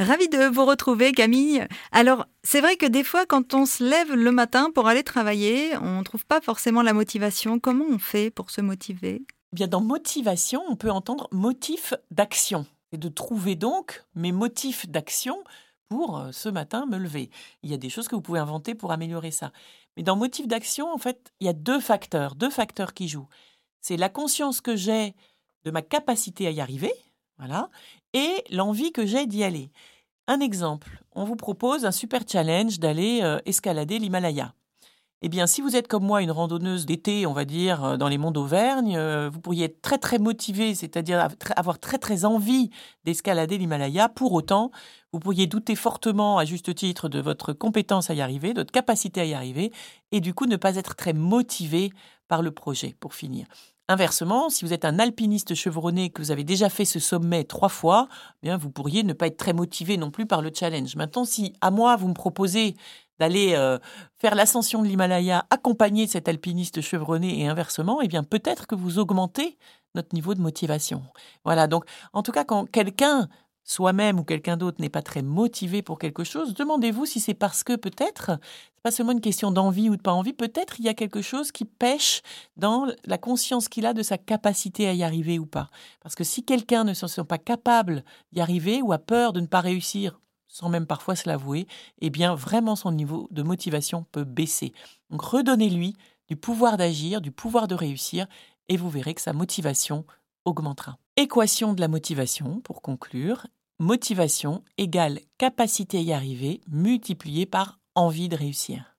Ravi de vous retrouver, Camille. Alors, c'est vrai que des fois, quand on se lève le matin pour aller travailler, on ne trouve pas forcément la motivation. Comment on fait pour se motiver? Eh Bien, dans motivation, on peut entendre motif d'action. Et de trouver donc mes motifs d'action pour euh, ce matin me lever. Il y a des choses que vous pouvez inventer pour améliorer ça. Mais dans motif d'action, en fait, il y a deux facteurs, deux facteurs qui jouent. C'est la conscience que j'ai de ma capacité à y arriver, voilà, et l'envie que j'ai d'y aller. Un exemple, on vous propose un super challenge d'aller euh, escalader l'Himalaya. Eh bien, si vous êtes comme moi une randonneuse d'été, on va dire, euh, dans les monts d'Auvergne, euh, vous pourriez être très très motivé, c'est-à-dire avoir très très envie d'escalader l'Himalaya. Pour autant, vous pourriez douter fortement, à juste titre, de votre compétence à y arriver, de votre capacité à y arriver, et du coup ne pas être très motivé par le projet, pour finir. Inversement, si vous êtes un alpiniste chevronné que vous avez déjà fait ce sommet trois fois, eh bien vous pourriez ne pas être très motivé non plus par le challenge. Maintenant, si à moi vous me proposez d'aller euh, faire l'ascension de l'Himalaya accompagné de cet alpiniste chevronné et inversement, eh bien peut-être que vous augmentez notre niveau de motivation. Voilà, donc en tout cas quand quelqu'un soi-même ou quelqu'un d'autre n'est pas très motivé pour quelque chose, demandez-vous si c'est parce que peut-être, c'est pas seulement une question d'envie ou de pas envie, peut-être il y a quelque chose qui pêche dans la conscience qu'il a de sa capacité à y arriver ou pas. Parce que si quelqu'un ne se sent pas capable d'y arriver ou a peur de ne pas réussir, sans même parfois se l'avouer, eh bien vraiment son niveau de motivation peut baisser. Donc redonnez-lui du pouvoir d'agir, du pouvoir de réussir, et vous verrez que sa motivation augmentera. Équation de la motivation, pour conclure, motivation égale capacité à y arriver multipliée par envie de réussir.